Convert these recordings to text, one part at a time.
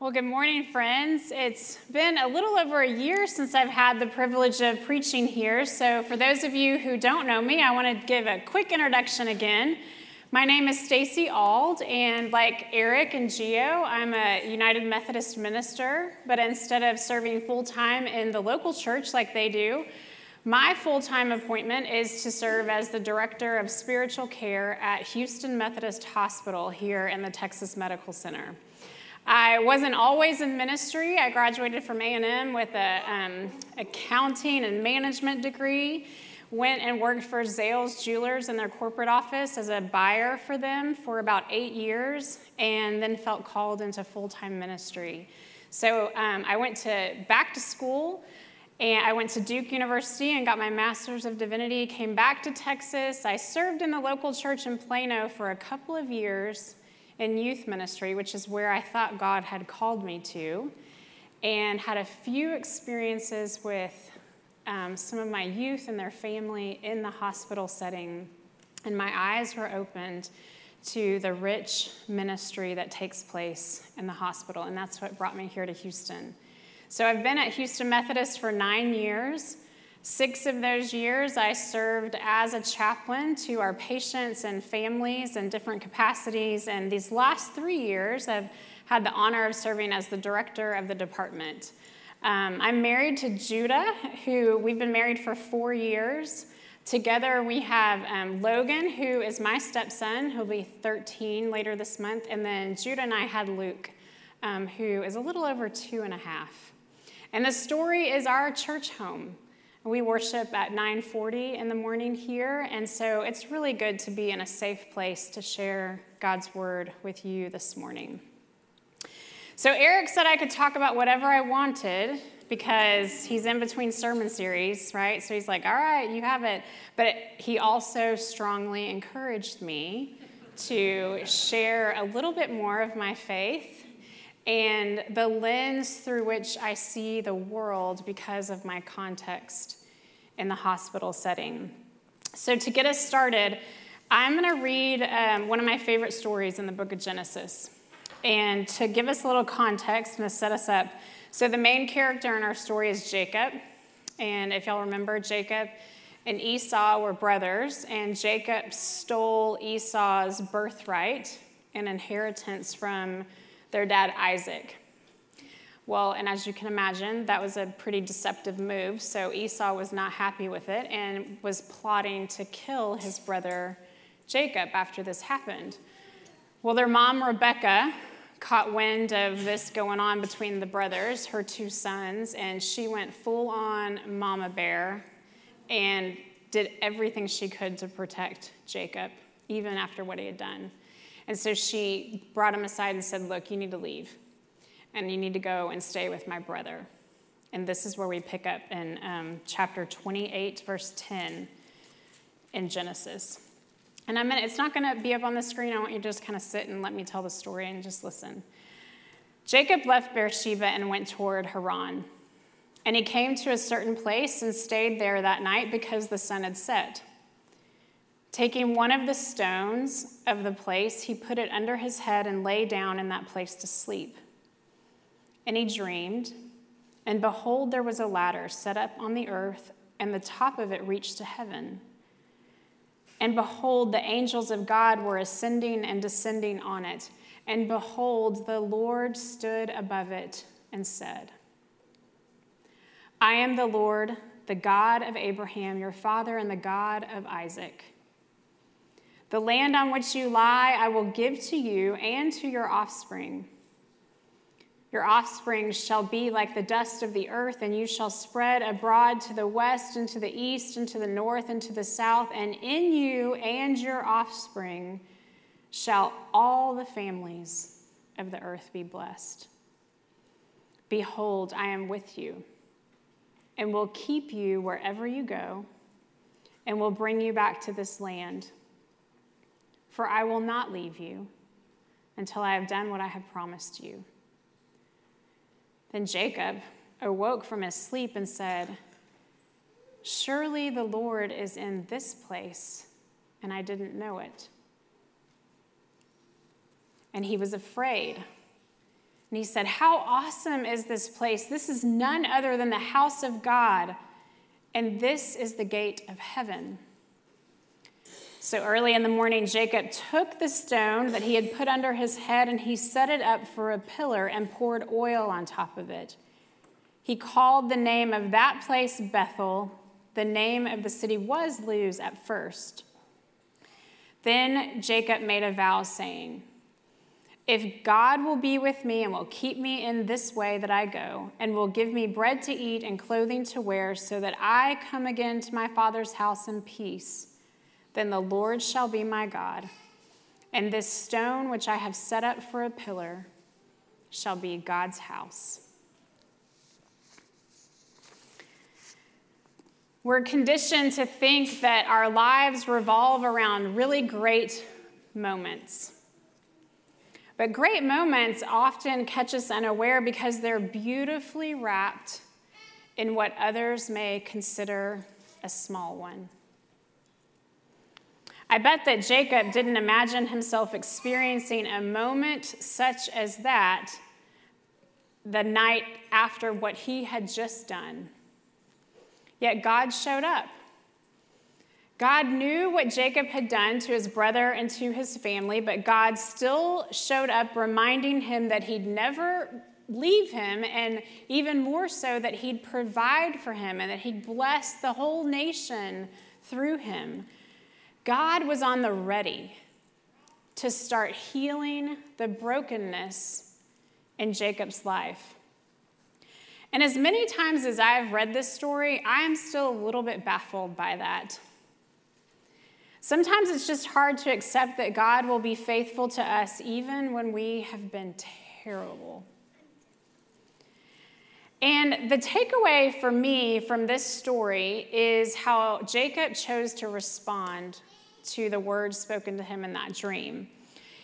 Well, good morning, friends. It's been a little over a year since I've had the privilege of preaching here. So, for those of you who don't know me, I want to give a quick introduction again. My name is Stacy Auld, and like Eric and Geo, I'm a United Methodist minister. But instead of serving full time in the local church like they do, my full time appointment is to serve as the director of spiritual care at Houston Methodist Hospital here in the Texas Medical Center. I wasn't always in ministry. I graduated from A&M with an um, accounting and management degree. Went and worked for Zales Jewelers in their corporate office as a buyer for them for about eight years, and then felt called into full-time ministry. So um, I went to back to school, and I went to Duke University and got my Master's of Divinity. Came back to Texas. I served in the local church in Plano for a couple of years in youth ministry, which is where I thought God had called me to, and had a few experiences with um, some of my youth and their family in the hospital setting. And my eyes were opened to the rich ministry that takes place in the hospital. And that's what brought me here to Houston. So I've been at Houston Methodist for nine years. Six of those years, I served as a chaplain to our patients and families in different capacities. And these last three years, I've had the honor of serving as the director of the department. Um, I'm married to Judah, who we've been married for four years. Together, we have um, Logan, who is my stepson, who'll be 13 later this month. And then Judah and I had Luke, um, who is a little over two and a half. And the story is our church home. We worship at 9:40 in the morning here, and so it's really good to be in a safe place to share God's word with you this morning. So Eric said I could talk about whatever I wanted because he's in between sermon series, right? So he's like, "All right, you have it." But he also strongly encouraged me to share a little bit more of my faith and the lens through which I see the world because of my context in the hospital setting. So, to get us started, I'm going to read um, one of my favorite stories in the book of Genesis. And to give us a little context and to set us up, so the main character in our story is Jacob. And if y'all remember, Jacob and Esau were brothers, and Jacob stole Esau's birthright and inheritance from their dad Isaac. Well, and as you can imagine, that was a pretty deceptive move, so Esau was not happy with it and was plotting to kill his brother Jacob after this happened. Well, their mom, Rebecca, caught wind of this going on between the brothers, her two sons, and she went full on mama bear and did everything she could to protect Jacob, even after what he had done. And so she brought him aside and said, Look, you need to leave, and you need to go and stay with my brother. And this is where we pick up in um, chapter 28, verse 10 in Genesis. And I'm gonna, it's not going to be up on the screen. I want you to just kind of sit and let me tell the story and just listen. Jacob left Beersheba and went toward Haran. And he came to a certain place and stayed there that night because the sun had set. Taking one of the stones of the place, he put it under his head and lay down in that place to sleep. And he dreamed, and behold, there was a ladder set up on the earth, and the top of it reached to heaven. And behold, the angels of God were ascending and descending on it. And behold, the Lord stood above it and said, I am the Lord, the God of Abraham, your father, and the God of Isaac. The land on which you lie, I will give to you and to your offspring. Your offspring shall be like the dust of the earth, and you shall spread abroad to the west, and to the east, and to the north, and to the south. And in you and your offspring shall all the families of the earth be blessed. Behold, I am with you, and will keep you wherever you go, and will bring you back to this land for I will not leave you until I have done what I have promised you. Then Jacob awoke from his sleep and said, Surely the Lord is in this place, and I didn't know it. And he was afraid, And he said, How awesome is this place? This is none other than the house of God, and this is the gate of heaven. So early in the morning, Jacob took the stone that he had put under his head and he set it up for a pillar and poured oil on top of it. He called the name of that place Bethel. The name of the city was Luz at first. Then Jacob made a vow, saying, If God will be with me and will keep me in this way that I go, and will give me bread to eat and clothing to wear, so that I come again to my father's house in peace, then the Lord shall be my God, and this stone which I have set up for a pillar shall be God's house. We're conditioned to think that our lives revolve around really great moments. But great moments often catch us unaware because they're beautifully wrapped in what others may consider a small one. I bet that Jacob didn't imagine himself experiencing a moment such as that the night after what he had just done. Yet God showed up. God knew what Jacob had done to his brother and to his family, but God still showed up, reminding him that he'd never leave him, and even more so, that he'd provide for him and that he'd bless the whole nation through him. God was on the ready to start healing the brokenness in Jacob's life. And as many times as I've read this story, I am still a little bit baffled by that. Sometimes it's just hard to accept that God will be faithful to us even when we have been terrible. And the takeaway for me from this story is how Jacob chose to respond to the words spoken to him in that dream.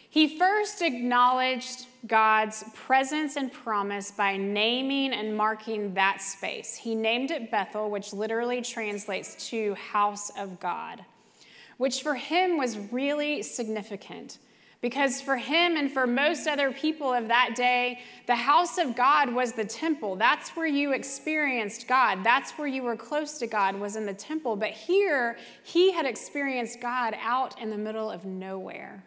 He first acknowledged God's presence and promise by naming and marking that space. He named it Bethel, which literally translates to house of God, which for him was really significant. Because for him and for most other people of that day, the house of God was the temple. That's where you experienced God. That's where you were close to God, was in the temple. But here, he had experienced God out in the middle of nowhere.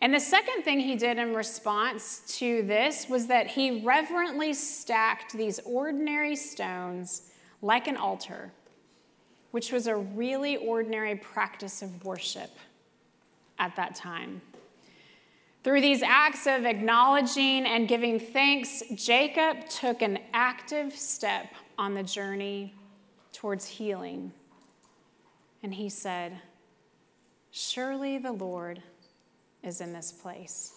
And the second thing he did in response to this was that he reverently stacked these ordinary stones like an altar, which was a really ordinary practice of worship at that time. Through these acts of acknowledging and giving thanks, Jacob took an active step on the journey towards healing. And he said, Surely the Lord is in this place.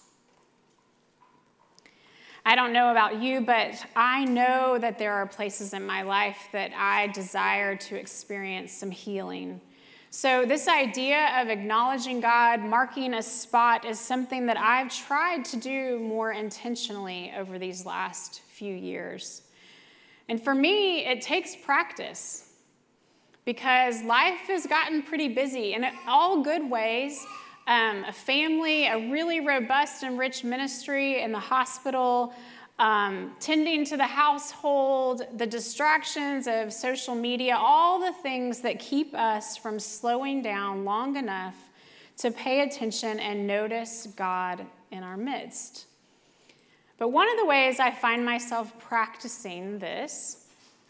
I don't know about you, but I know that there are places in my life that I desire to experience some healing. So, this idea of acknowledging God, marking a spot, is something that I've tried to do more intentionally over these last few years. And for me, it takes practice because life has gotten pretty busy in all good ways. Um, a family, a really robust and rich ministry in the hospital, um, tending to the household, the distractions of social media, all the things that keep us from slowing down long enough to pay attention and notice God in our midst. But one of the ways I find myself practicing this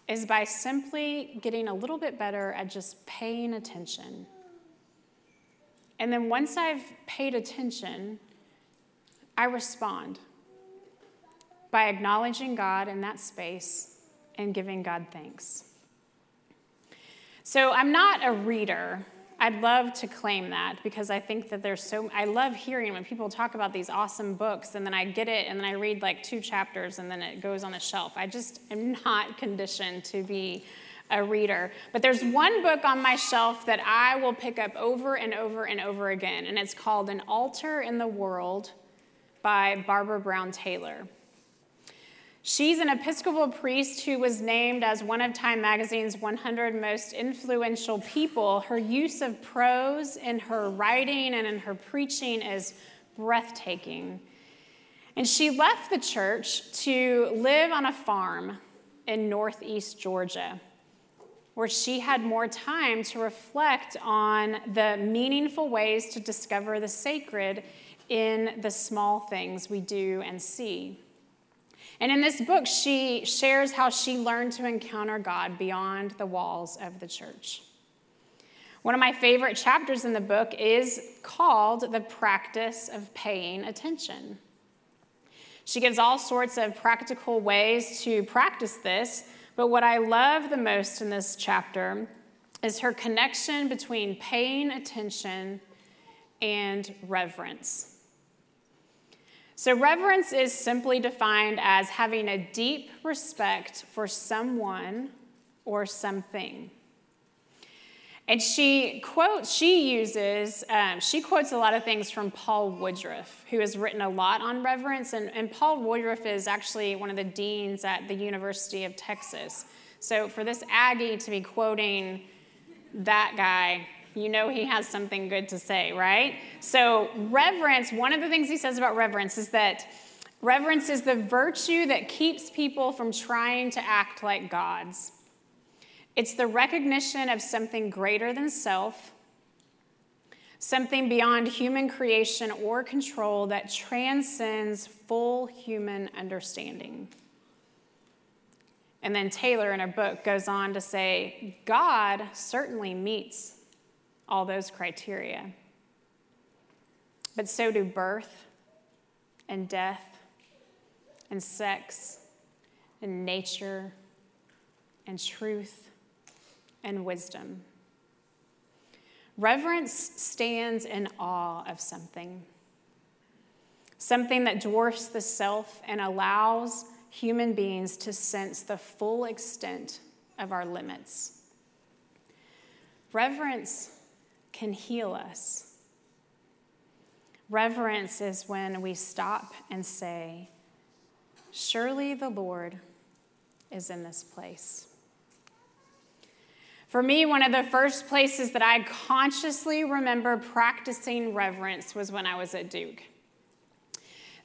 is by simply getting a little bit better at just paying attention. And then once I've paid attention, I respond by acknowledging God in that space and giving God thanks. So I'm not a reader. I'd love to claim that because I think that there's so, I love hearing when people talk about these awesome books and then I get it and then I read like two chapters and then it goes on the shelf. I just am not conditioned to be a reader. But there's one book on my shelf that I will pick up over and over and over again, and it's called An Altar in the World by Barbara Brown Taylor. She's an Episcopal priest who was named as one of Time Magazine's 100 most influential people. Her use of prose in her writing and in her preaching is breathtaking. And she left the church to live on a farm in northeast Georgia, where she had more time to reflect on the meaningful ways to discover the sacred in the small things we do and see. And in this book, she shares how she learned to encounter God beyond the walls of the church. One of my favorite chapters in the book is called The Practice of Paying Attention. She gives all sorts of practical ways to practice this, but what I love the most in this chapter is her connection between paying attention and reverence. So, reverence is simply defined as having a deep respect for someone or something. And she quotes, she uses, um, she quotes a lot of things from Paul Woodruff, who has written a lot on reverence. And, and Paul Woodruff is actually one of the deans at the University of Texas. So for this Aggie to be quoting that guy, you know he has something good to say, right? So, reverence, one of the things he says about reverence is that reverence is the virtue that keeps people from trying to act like gods. It's the recognition of something greater than self, something beyond human creation or control that transcends full human understanding. And then Taylor, in her book, goes on to say God certainly meets all those criteria. But so do birth and death and sex and nature and truth and wisdom. Reverence stands in awe of something, something that dwarfs the self and allows human beings to sense the full extent of our limits. Reverence can heal us. Reverence is when we stop and say, Surely the Lord is in this place. For me, one of the first places that I consciously remember practicing reverence was when I was at Duke.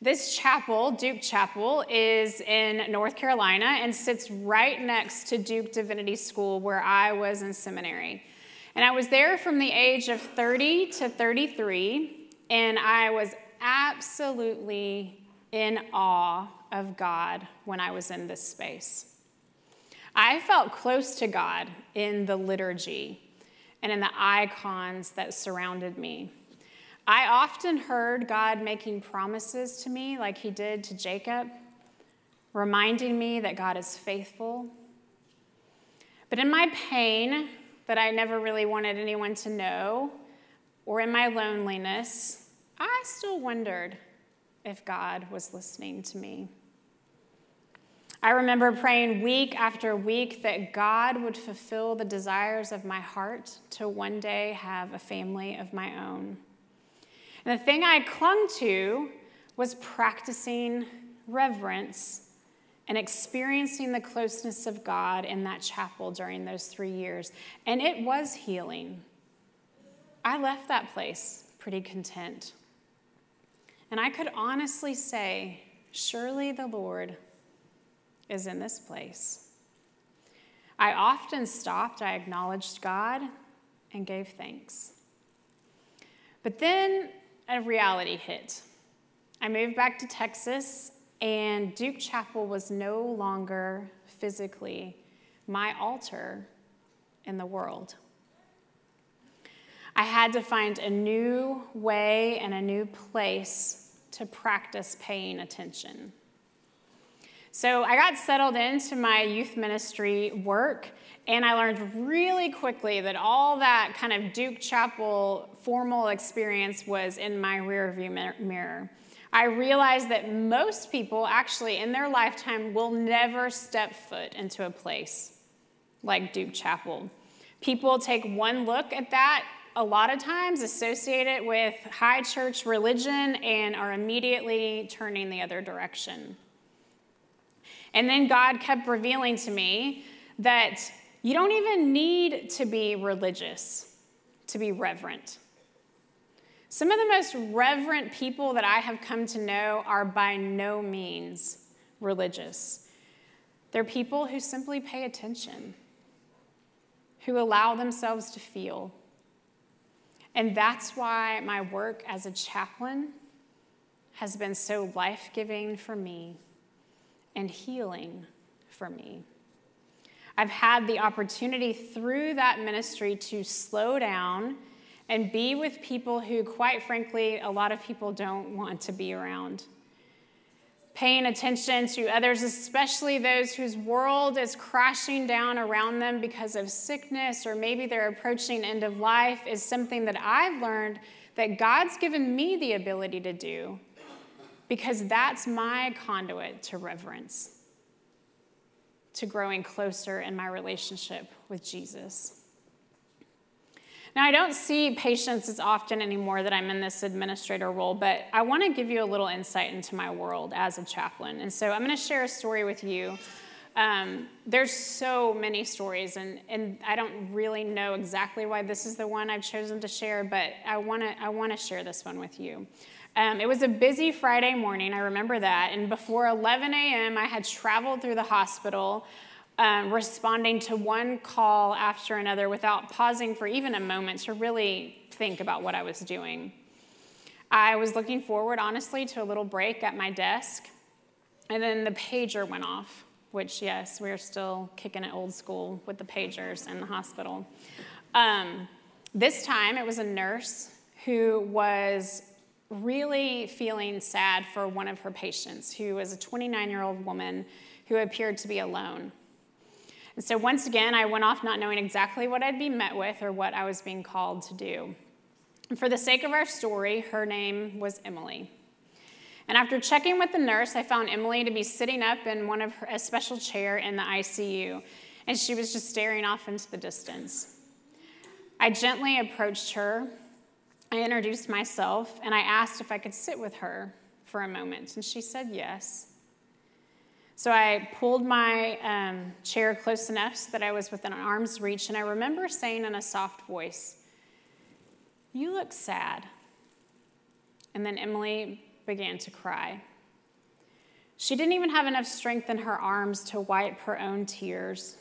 This chapel, Duke Chapel, is in North Carolina and sits right next to Duke Divinity School, where I was in seminary. And I was there from the age of 30 to 33, and I was absolutely in awe of God when I was in this space. I felt close to God in the liturgy and in the icons that surrounded me. I often heard God making promises to me, like he did to Jacob, reminding me that God is faithful. But in my pain, that I never really wanted anyone to know, or in my loneliness, I still wondered if God was listening to me. I remember praying week after week that God would fulfill the desires of my heart to one day have a family of my own. And the thing I clung to was practicing reverence and experiencing the closeness of God in that chapel during those three years. And it was healing. I left that place pretty content. And I could honestly say, Surely the Lord is in this place. I often stopped, I acknowledged God, and gave thanks. But then a reality hit. I moved back to Texas, and Duke Chapel was no longer physically my altar in the world. I had to find a new way and a new place to practice paying attention. So I got settled into my youth ministry work, and I learned really quickly that all that kind of Duke Chapel formal experience was in my rearview mirror. I realized that most people actually in their lifetime will never step foot into a place like Duke Chapel. People take one look at that a lot of times associate it with high church religion and are immediately turning the other direction. And then God kept revealing to me that you don't even need to be religious to be reverent. Some of the most reverent people that I have come to know are by no means religious. They're people who simply pay attention, who allow themselves to feel. And that's why my work as a chaplain has been so life giving for me and healing for me. I've had the opportunity through that ministry to slow down and be with people who, quite frankly, a lot of people don't want to be around. Paying attention to others, especially those whose world is crashing down around them because of sickness or maybe they're approaching end of life, is something that I've learned that God's given me the ability to do because that's my conduit to reverence, to growing closer in my relationship with Jesus. Now, I don't see patients as often anymore that I'm in this administrator role, but I want to give you a little insight into my world as a chaplain. And so I'm going to share a story with you. Um, there's so many stories, and, and I don't really know exactly why this is the one I've chosen to share, but I want to I wanna share this one with you. Um, it was a busy Friday morning, I remember that, and before 11 a.m., I had traveled through the hospital um, responding to one call after another without pausing for even a moment to really think about what I was doing. I was looking forward, honestly, to a little break at my desk, and then the pager went off, which, yes, we're still kicking it old school with the pagers in the hospital. Um, this time, it was a nurse who was really feeling sad for one of her patients, who was a 29 year old woman who appeared to be alone. And so once again, I went off not knowing exactly what I'd be met with or what I was being called to do. And for the sake of our story, her name was Emily. And after checking with the nurse, I found Emily to be sitting up in one of her, a special chair in the ICU, and she was just staring off into the distance. I gently approached her. I introduced myself, and I asked if I could sit with her for a moment, and she said yes. So I pulled my um, chair close enough so that I was within arm's reach, and I remember saying in a soft voice, You look sad. And then Emily began to cry. She didn't even have enough strength in her arms to wipe her own tears.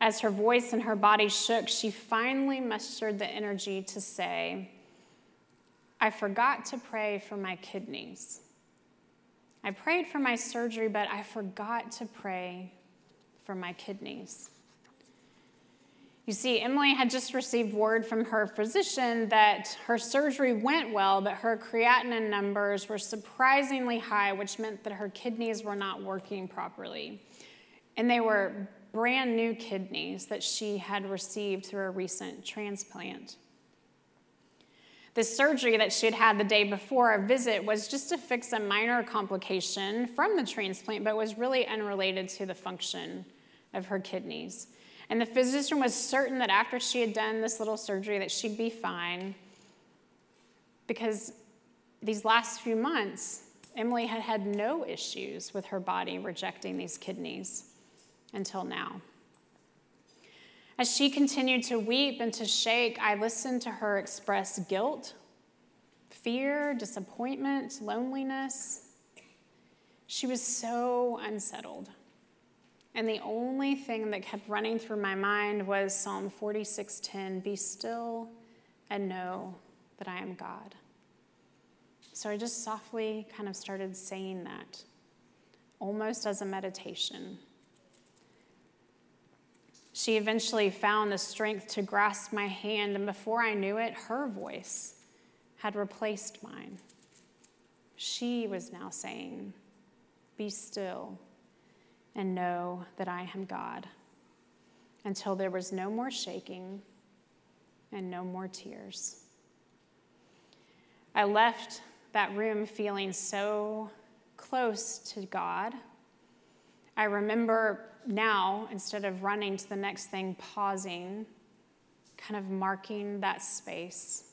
As her voice and her body shook, she finally mustered the energy to say, I forgot to pray for my kidneys. I prayed for my surgery, but I forgot to pray for my kidneys. You see, Emily had just received word from her physician that her surgery went well, but her creatinine numbers were surprisingly high, which meant that her kidneys were not working properly. And they were brand new kidneys that she had received through a recent transplant. The surgery that she had had the day before our visit was just to fix a minor complication from the transplant, but was really unrelated to the function of her kidneys. And the physician was certain that after she had done this little surgery that she'd be fine because these last few months Emily had had no issues with her body rejecting these kidneys until now. As she continued to weep and to shake, I listened to her express guilt, fear, disappointment, loneliness. She was so unsettled. And the only thing that kept running through my mind was Psalm 46:10, "Be still and know that I am God." So I just softly kind of started saying that, almost as a meditation. She eventually found the strength to grasp my hand, and before I knew it, her voice had replaced mine. She was now saying, Be still and know that I am God, until there was no more shaking and no more tears. I left that room feeling so close to God. I remember now, instead of running to the next thing, pausing, kind of marking that space,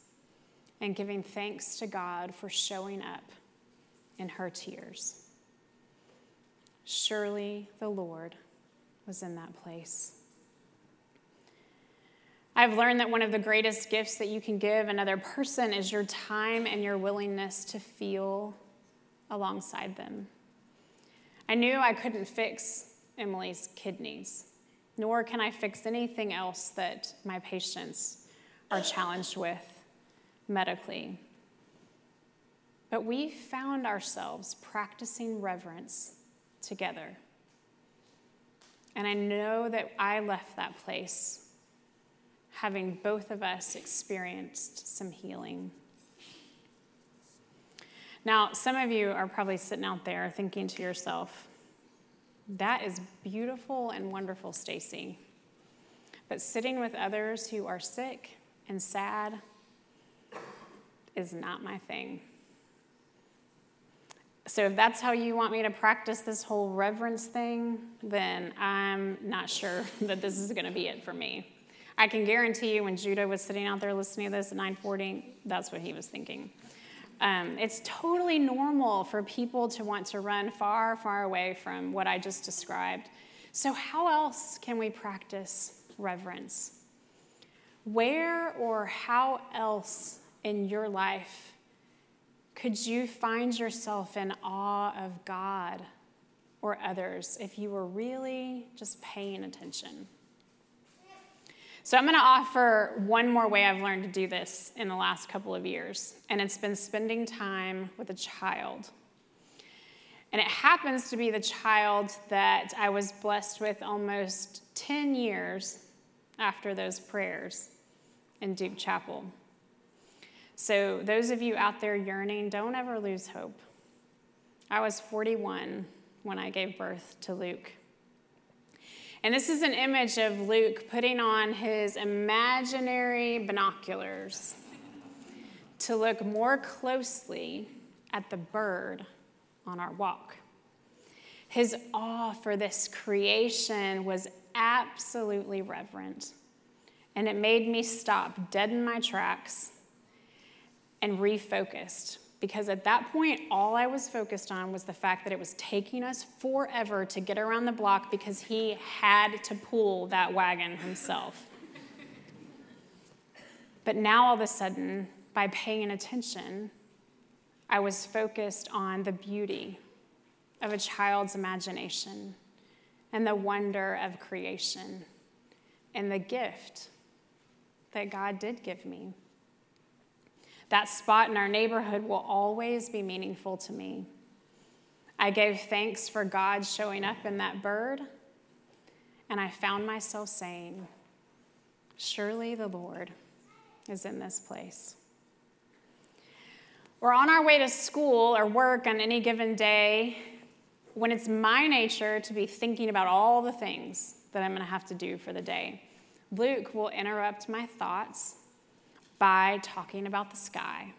and giving thanks to God for showing up in her tears. Surely the Lord was in that place. I've learned that one of the greatest gifts that you can give another person is your time and your willingness to feel alongside them. I knew I couldn't fix Emily's kidneys, nor can I fix anything else that my patients are challenged with medically. But we found ourselves practicing reverence together. And I know that I left that place having both of us experienced some healing. Now, some of you are probably sitting out there thinking to yourself, that is beautiful and wonderful, Stacy. But sitting with others who are sick and sad is not my thing. So, if that's how you want me to practice this whole reverence thing, then I'm not sure that this is going to be it for me. I can guarantee you when Judah was sitting out there listening to this at 940, that's what he was thinking. Um, it's totally normal for people to want to run far, far away from what I just described. So, how else can we practice reverence? Where or how else in your life could you find yourself in awe of God or others if you were really just paying attention? So, I'm going to offer one more way I've learned to do this in the last couple of years, and it's been spending time with a child. And it happens to be the child that I was blessed with almost 10 years after those prayers in Duke Chapel. So, those of you out there yearning, don't ever lose hope. I was 41 when I gave birth to Luke. And this is an image of Luke putting on his imaginary binoculars to look more closely at the bird on our walk. His awe for this creation was absolutely reverent, and it made me stop dead in my tracks and refocused because at that point, all I was focused on was the fact that it was taking us forever to get around the block because he had to pull that wagon himself. but now, all of a sudden, by paying attention, I was focused on the beauty of a child's imagination and the wonder of creation and the gift that God did give me. That spot in our neighborhood will always be meaningful to me. I gave thanks for God showing up in that bird, and I found myself saying, Surely the Lord is in this place. We're on our way to school or work on any given day when it's my nature to be thinking about all the things that I'm going to have to do for the day. Luke will interrupt my thoughts by talking about the sky.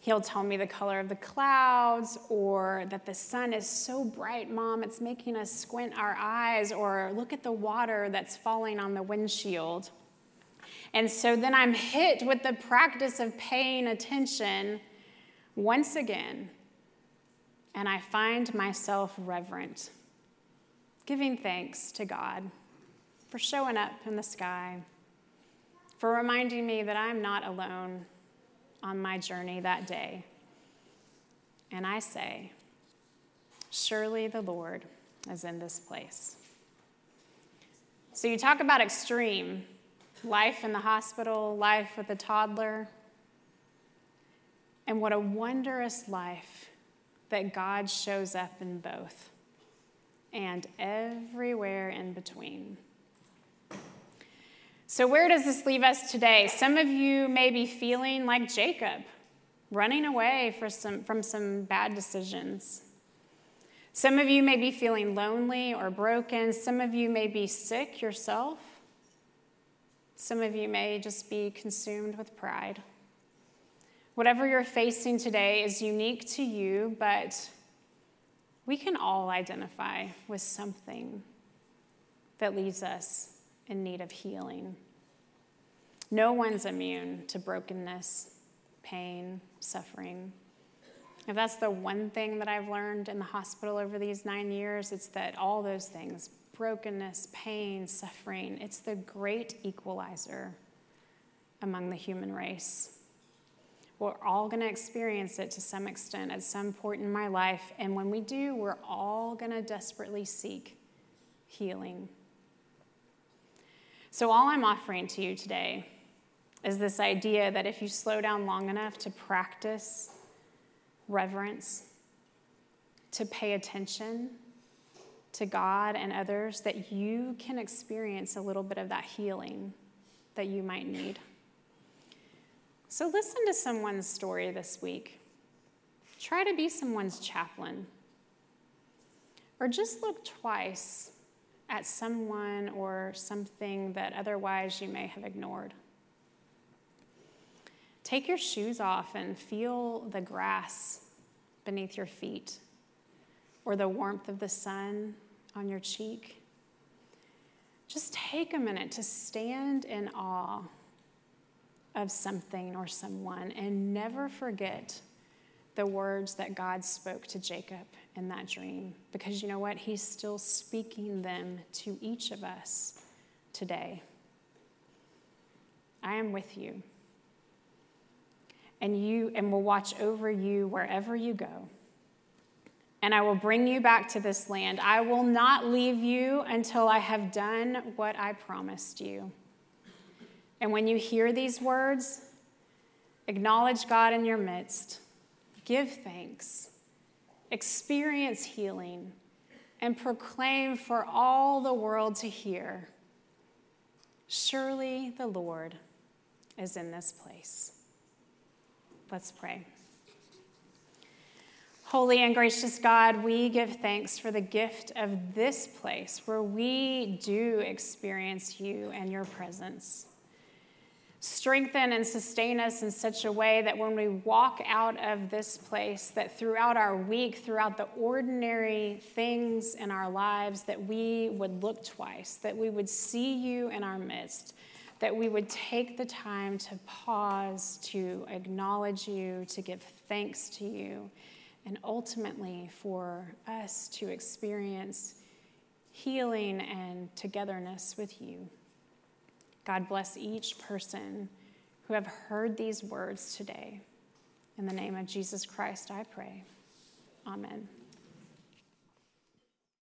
He'll tell me the color of the clouds, or that the sun is so bright, mom, it's making us squint our eyes, or look at the water that's falling on the windshield. And so then I'm hit with the practice of paying attention once again, and I find myself reverent, giving thanks to God for showing up in the sky for reminding me that I'm not alone on my journey that day. And I say, Surely the Lord is in this place. So, you talk about extreme life in the hospital, life with a toddler, and what a wondrous life that God shows up in both and everywhere in between. So, where does this leave us today? Some of you may be feeling like Jacob, running away some, from some bad decisions. Some of you may be feeling lonely or broken. Some of you may be sick yourself. Some of you may just be consumed with pride. Whatever you're facing today is unique to you, but we can all identify with something that leaves us in need of healing. No one's immune to brokenness, pain, suffering. If that's the one thing that I've learned in the hospital over these nine years, it's that all those things brokenness, pain, suffering it's the great equalizer among the human race. We're all going to experience it to some extent at some point in my life. And when we do, we're all going to desperately seek healing. So, all I'm offering to you today is this idea that if you slow down long enough to practice reverence, to pay attention to God and others, that you can experience a little bit of that healing that you might need. So, listen to someone's story this week. Try to be someone's chaplain. Or just look twice at someone or something that otherwise you may have ignored. Take your shoes off and feel the grass beneath your feet or the warmth of the sun on your cheek. Just take a minute to stand in awe of something or someone and never forget the words that God spoke to Jacob in that dream. Because you know what? He's still speaking them to each of us today. I am with you. And you and will watch over you wherever you go. And I will bring you back to this land. I will not leave you until I have done what I promised you. And when you hear these words, acknowledge God in your midst, give thanks, experience healing, and proclaim for all the world to hear Surely the Lord is in this place. Let's pray. Holy and gracious God, we give thanks for the gift of this place where we do experience you and your presence strengthen and sustain us in such a way that when we walk out of this place that throughout our week throughout the ordinary things in our lives that we would look twice that we would see you in our midst that we would take the time to pause to acknowledge you to give thanks to you and ultimately for us to experience healing and togetherness with you God bless each person who have heard these words today. In the name of Jesus Christ, I pray. Amen.